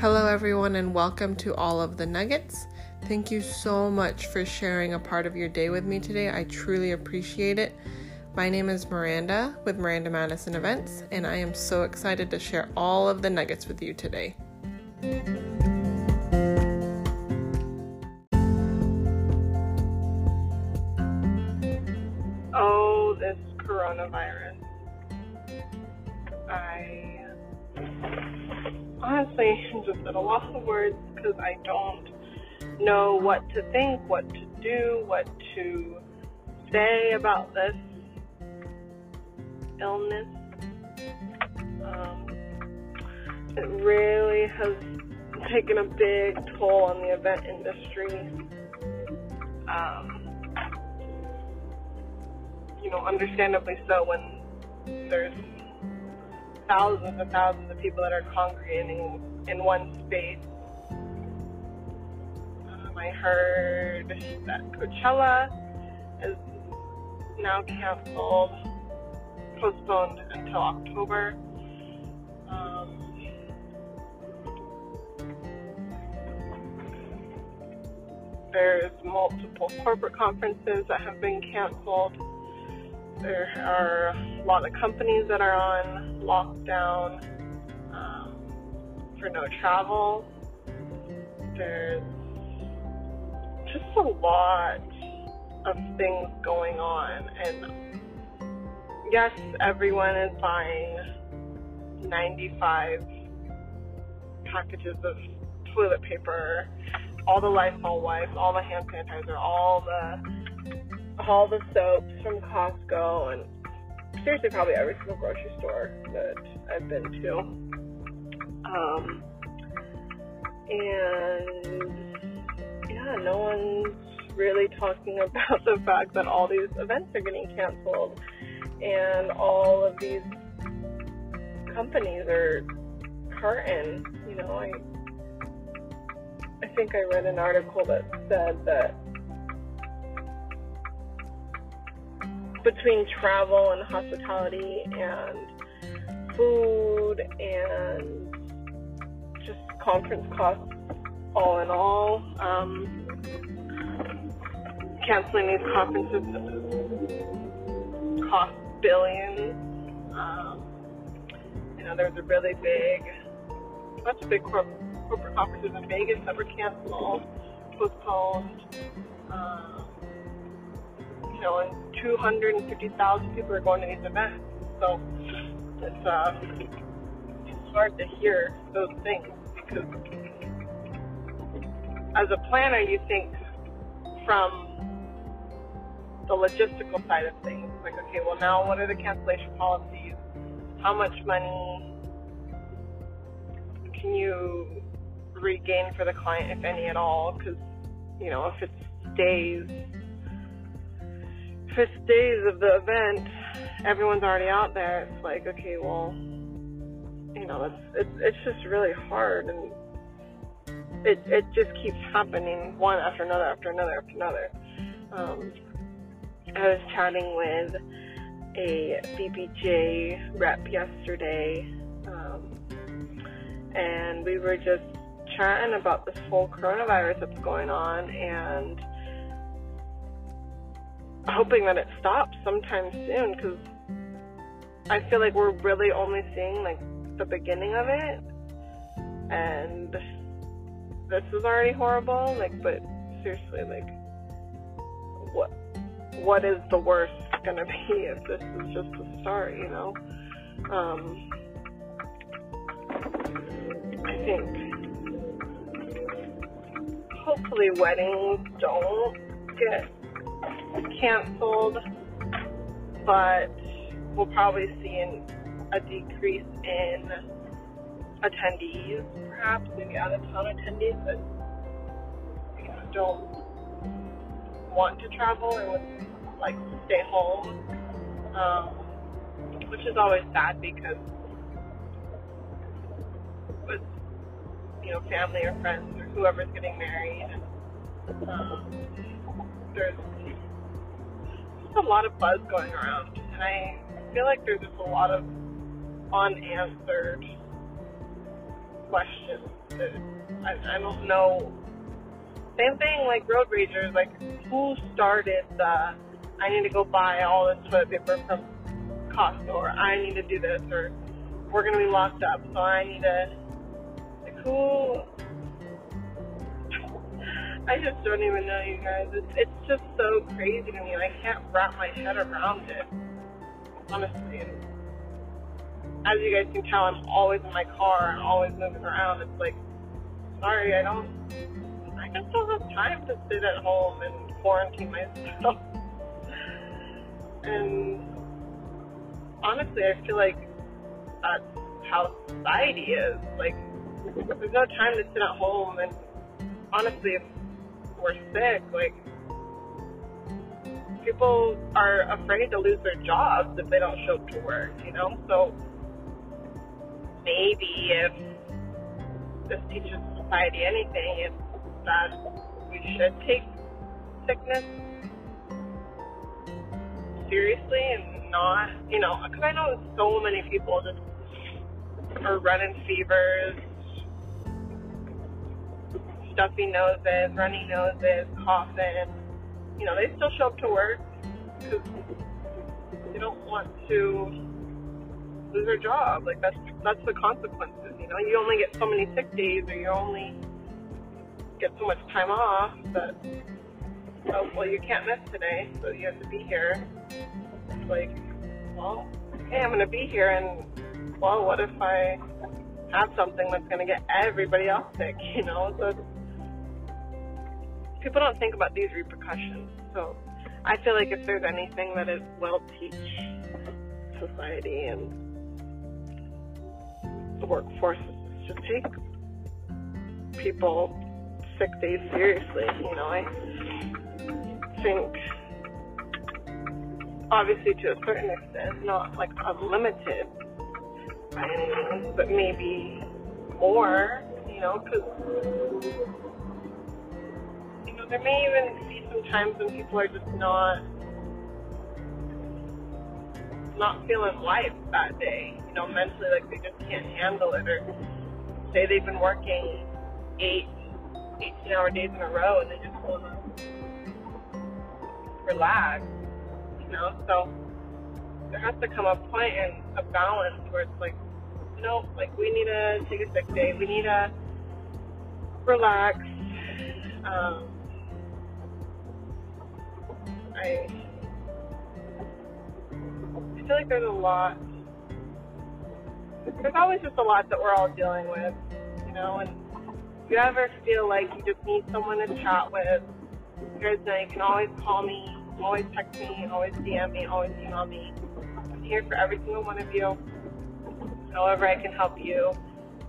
Hello, everyone, and welcome to All of the Nuggets. Thank you so much for sharing a part of your day with me today. I truly appreciate it. My name is Miranda with Miranda Madison Events, and I am so excited to share all of the nuggets with you today. Oh, this coronavirus. Honestly am just at a loss of words because I don't know what to think, what to do, what to say about this illness. Um, it really has taken a big toll on the event industry. Um, you know, understandably so when there's thousands and thousands of people that are congregating in one space. Um, I heard that Coachella is now canceled, postponed until October. Um, there's multiple corporate conferences that have been canceled. There are a lot of companies that are on lockdown for no travel. There's just a lot of things going on, and yes, everyone is buying 95 packages of toilet paper, all the Lysol wipes, all the hand sanitizer, all the all the soaps from Costco, and seriously, probably every single grocery store that I've been to. Um, and yeah, no one's really talking about the fact that all these events are getting canceled, and all of these companies are hurting. You know, I I think I read an article that said that between travel and hospitality and food and just conference costs all in all. Um, canceling these conferences cost billions. Um, you know, there's a really big, bunch of big corp- corporate conferences in Vegas that were canceled, postponed. Um, you know, and 250,000 people are going to these events. So it's uh, hard to hear those things because as a planner, you think from the logistical side of things. Like, okay, well, now what are the cancellation policies? How much money can you regain for the client, if any at all? Because, you know, if it's days, if it's days of the event, everyone's already out there. It's like, okay, well, you know, it's it's, it's just really hard, and it it just keeps happening one after another after another after another. Um, I was chatting with a BBJ rep yesterday, um, and we were just chatting about this whole coronavirus that's going on and hoping that it stops sometime soon because I feel like we're really only seeing like the beginning of it, and this is already horrible. Like, but seriously, like, what what is the worst gonna be if this is just the start? You know, um, I think hopefully weddings don't get canceled, but we'll probably see an, a decrease in attendees, perhaps maybe out of town attendees that you know, don't want to travel or would like stay home, um, which is always sad because with you know family or friends or whoever's getting married, um, there's just a lot of buzz going around, and I feel like there's just a lot of unanswered questions. I, I don't know. Same thing like road ragers. Like, who started the? I need to go buy all this toilet paper from Costco, or I need to do this, or we're gonna be locked up, so I need to. Like, who? I just don't even know, you guys. It's, it's just so crazy to me. I can't wrap my head around it, honestly. As you guys can tell, I'm always in my car and always moving around. It's like, sorry, I don't. I just don't have time to sit at home and quarantine myself. and honestly, I feel like that's how society is. Like, there's no time to sit at home. And honestly, if we're sick, like, people are afraid to lose their jobs if they don't show up to work, you know? So maybe if this teaches society anything, it's that we should take sickness seriously and not, you know, because I know so many people just are running fevers, stuffy noses, runny noses, coughing. You know, they still show up to work because they don't want to lose their job. Like that's that's the consequences. You know, you only get so many sick days, or you only get so much time off. But oh, well, you can't miss today, so you have to be here. It's like, well, okay, I'm gonna be here, and well, what if I have something that's gonna get everybody else sick? You know, so people don't think about these repercussions. So I feel like if there's anything that it will teach society and the workforce to take people sick days seriously. You know, I think obviously to a certain extent, not like unlimited by any means, but maybe more. You know, because you know there may even be some times when people are just not not feeling life that day. You know, mentally, like they just can't handle it, or say they've been working eight, 18 hour days in a row and they just want to relax. You know, so there has to come a and a balance where it's like, know, like we need to take a sick day, we need to relax. Um, I I feel like there's a lot. There's always just a lot that we're all dealing with, you know. And if you ever feel like you just need someone to chat with, guys know you can always call me, always text me, always DM me, always email me. I'm here for every single one of you. However, I can help you.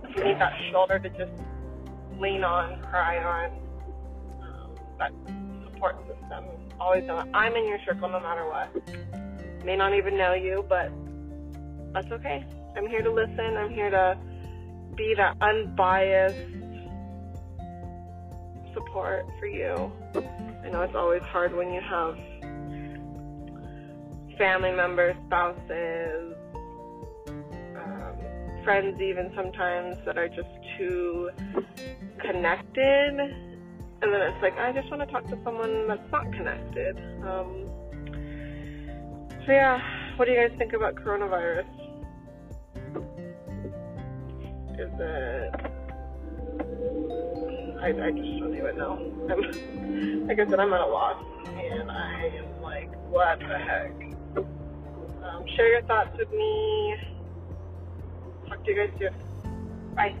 If you need that shoulder to just lean on, cry on, um, that support system, always know I'm in your circle no matter what may not even know you, but that's okay. I'm here to listen. I'm here to be that unbiased support for you. I know it's always hard when you have family members, spouses, um, friends, even sometimes that are just too connected. And then it's like, I just want to talk to someone that's not connected. Um, so yeah, what do you guys think about coronavirus? Is it? I, I just don't even know. I'm, like I said, I'm at a loss, and I am like, what the heck? Um, share your thoughts with me. Talk to you guys soon. Bye.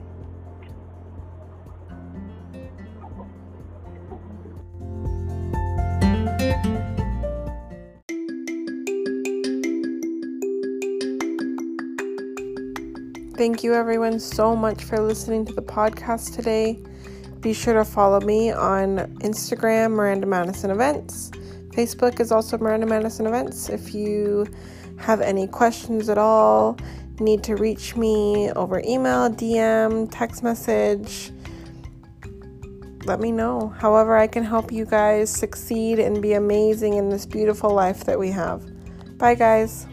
Thank you, everyone, so much for listening to the podcast today. Be sure to follow me on Instagram, Miranda Madison Events. Facebook is also Miranda Madison Events. If you have any questions at all, need to reach me over email, DM, text message, let me know. However, I can help you guys succeed and be amazing in this beautiful life that we have. Bye, guys.